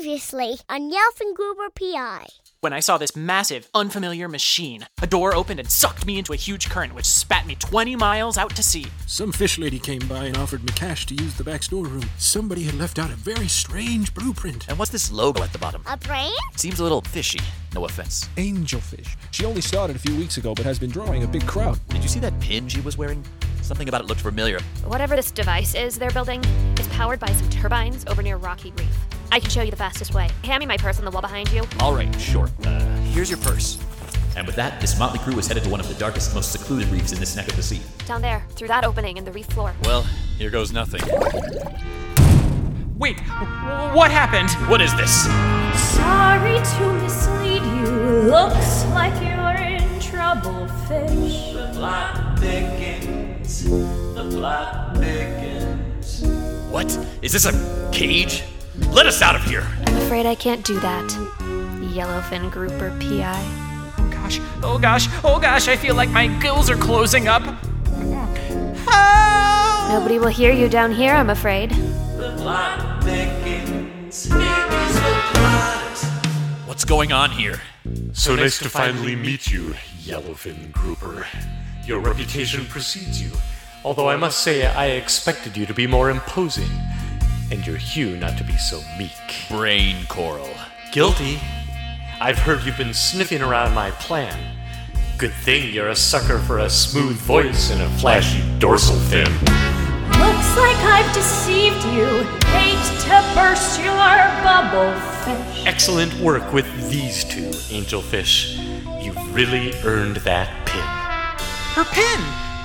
Previously on Yellowfin Grouper PI. When I saw this massive, unfamiliar machine, a door opened and sucked me into a huge current which spat me 20 miles out to sea. Some fish lady came by and offered me cash to use the back storeroom. Somebody had left out a very strange blueprint. And what's this logo at the bottom? A brain? Seems a little fishy. No offense. Angelfish. She only started a few weeks ago, but has been drawing a big crowd. Did you see that pin she was wearing? Something about it looked familiar. Whatever this device is they're building is powered by some turbines over near Rocky Reef. I can show you the fastest way. Hand me my purse on the wall behind you. All right, sure. Uh, here's your purse. And with that, this motley crew is headed to one of the darkest, most secluded reefs in this neck of the sea. Down there, through that opening in the reef floor. Well, here goes nothing. Wait, what happened? What is this? Sorry to mislead you. Looks like you're in trouble, fish. The plot thickens. The plot thickens. What? Is this a cage? Let us out of here! I'm afraid I can't do that. Yellowfin grouper PI. Oh gosh, oh gosh, oh gosh, I feel like my gills are closing up. Help! Nobody will hear you down here, I'm afraid. The plot thickens. It is the plot. What's going on here? So nice to finally meet you, Yellowfin Grouper. Your reputation precedes you, although I must say I expected you to be more imposing, and your hue not to be so meek. Brain coral. Guilty. I've heard you've been sniffing around my plan. Good thing you're a sucker for a smooth voice and a flashy dorsal fin. Looks like I've deceived you. Hate to burst your bubble, fish. Excellent work with these two, angelfish. You've really earned that pin. Her pin!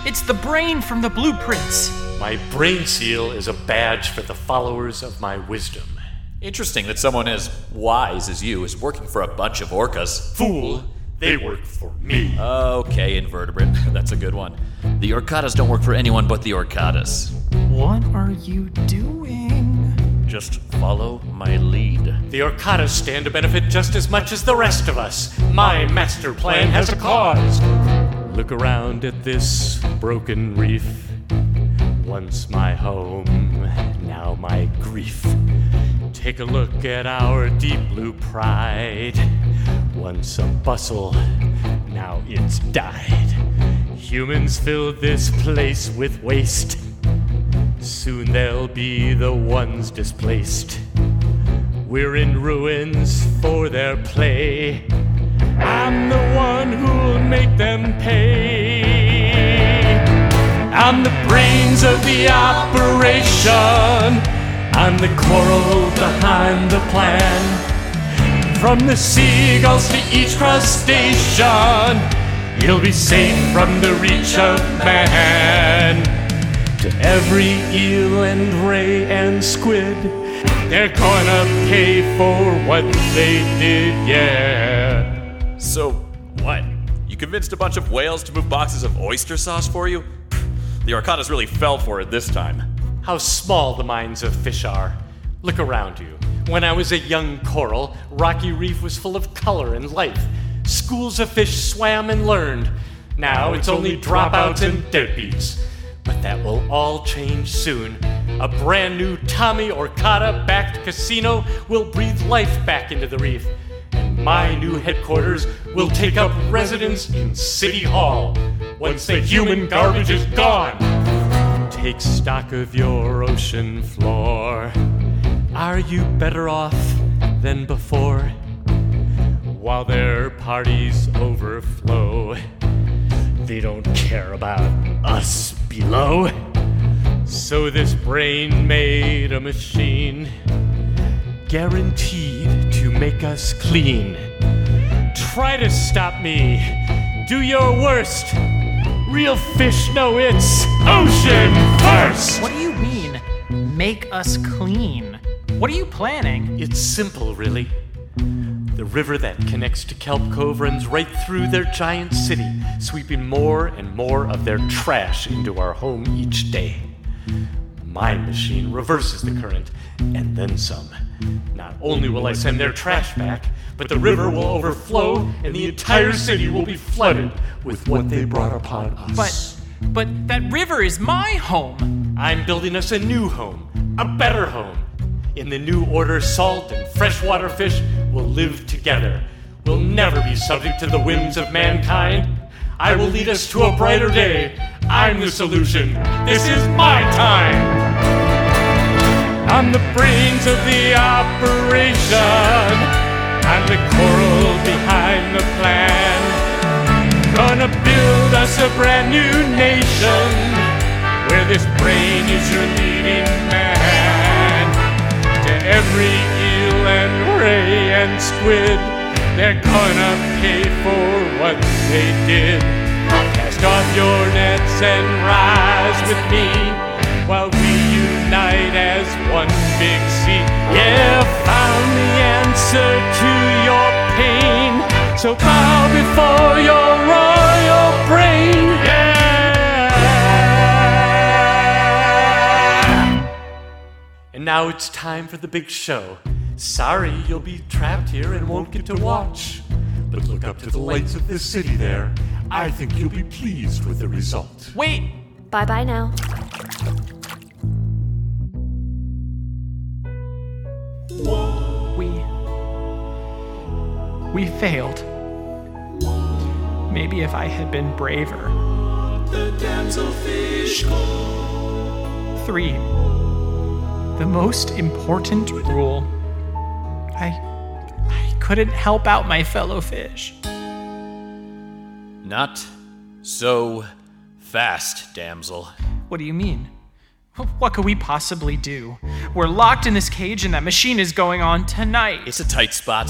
It's the brain from the blueprints. My brain seal is a badge for the followers of my wisdom. Interesting that someone as wise as you is working for a bunch of orcas. Fool, they work for me. Okay, invertebrate. That's a good one. The Orcadas don't work for anyone but the Orcadas. What are you doing? Just follow my lead. The Orcadas stand to benefit just as much as the rest of us. My master plan has a cause. Look around at this broken reef. Once my home, now my grief. Take a look at our deep blue pride. Once a bustle, now it's died. Humans filled this place with waste. Soon they'll be the ones displaced. We're in ruins for their play. I'm the one who'll make them pay. I'm the brains of the operation. I'm the coral behind the plan. From the seagulls to each crustacean, you'll be safe from the reach of man. To every eel and ray and squid, they're gonna pay for what they did, yeah. So, what? You convinced a bunch of whales to move boxes of oyster sauce for you? The Orcadas really fell for it this time. How small the minds of fish are. Look around you. When I was a young coral, Rocky Reef was full of color and life. Schools of fish swam and learned. Now it's only dropouts and deadbeats. But that will all change soon. A brand new Tommy Orcada backed casino will breathe life back into the reef. And my new headquarters will take up residence in City Hall once the human garbage is gone. Take stock of your ocean floor. Are you better off than before? While their parties overflow, they don't care about us below. So this brain made a machine guaranteed to make us clean. Try to stop me. Do your worst. Real fish know it's ocean first. What do you mean, make us clean? What are you planning? It's simple, really. The river that connects to Kelp Cove runs right through their giant city, sweeping more and more of their trash into our home each day. My machine reverses the current, and then some. Not only will I send their trash back, but the river will overflow, and the entire city will be flooded with what they brought upon us. But, but that river is my home. I'm building us a new home, a better home. In the new order, salt and freshwater fish will live together. We'll never be subject to the whims of mankind. I will lead us to a brighter day. I'm the solution. This is my time. I'm the brains of the operation. I'm the coral behind the plan. Gonna build us a brand new nation where this brain is your leading man. To every eel and ray and squid, they're gonna pay for what they did. Cast off your nets and rise with me while we as one big sea. Yeah, found the answer to your pain. So bow before your royal brain. Yeah. And now it's time for the big show. Sorry, you'll be trapped here and won't get to watch. But look up to the lights of this city there. I think you'll be pleased with the result. Wait! Bye bye now. We failed. Maybe if I had been braver. Three. The most important rule. I. I couldn't help out my fellow fish. Not so fast, damsel. What do you mean? What could we possibly do? We're locked in this cage and that machine is going on tonight. It's a tight spot,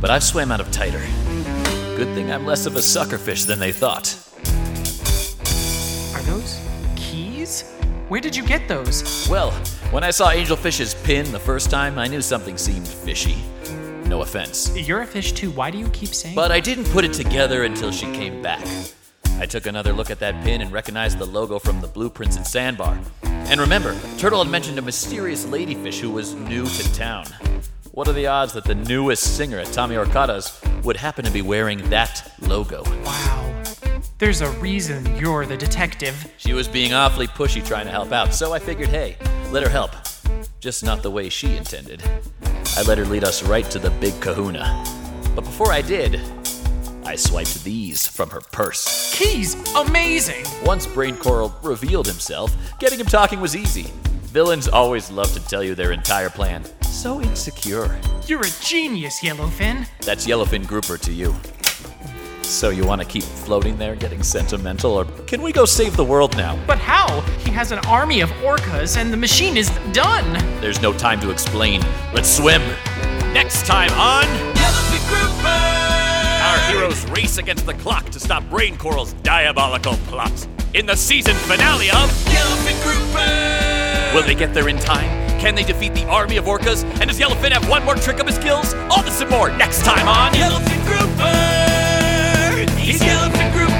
but I've swam out of tighter. Good thing I'm less of a suckerfish than they thought. Are those keys? Where did you get those? Well, when I saw Angelfish's pin the first time, I knew something seemed fishy. No offense. You're a fish too. Why do you keep saying But I didn't put it together until she came back. I took another look at that pin and recognized the logo from the blueprints in Sandbar. And remember, Turtle had mentioned a mysterious ladyfish who was new to town. What are the odds that the newest singer at Tommy Orcada's would happen to be wearing that logo? Wow. There's a reason you're the detective. She was being awfully pushy trying to help out, so I figured, hey, let her help. Just not the way she intended. I let her lead us right to the big kahuna. But before I did, I swiped these from her purse. Keys! Amazing! Once Brain Coral revealed himself, getting him talking was easy. Villains always love to tell you their entire plan. So insecure. You're a genius, Yellowfin. That's Yellowfin Grouper to you. So you want to keep floating there, getting sentimental, or can we go save the world now? But how? He has an army of orcas and the machine is done. There's no time to explain. Let's swim. Next time on Yellowfin Grouper! Our heroes race against the clock to stop Brain Coral's diabolical plot. In the season finale of Yellowfin Grouper! Will they get there in time? Can they defeat the army of orcas? And does Yellowfin have one more trick up his skills? All this and more next time on Yellowfin Grouper. He's Yellowfin Grouper.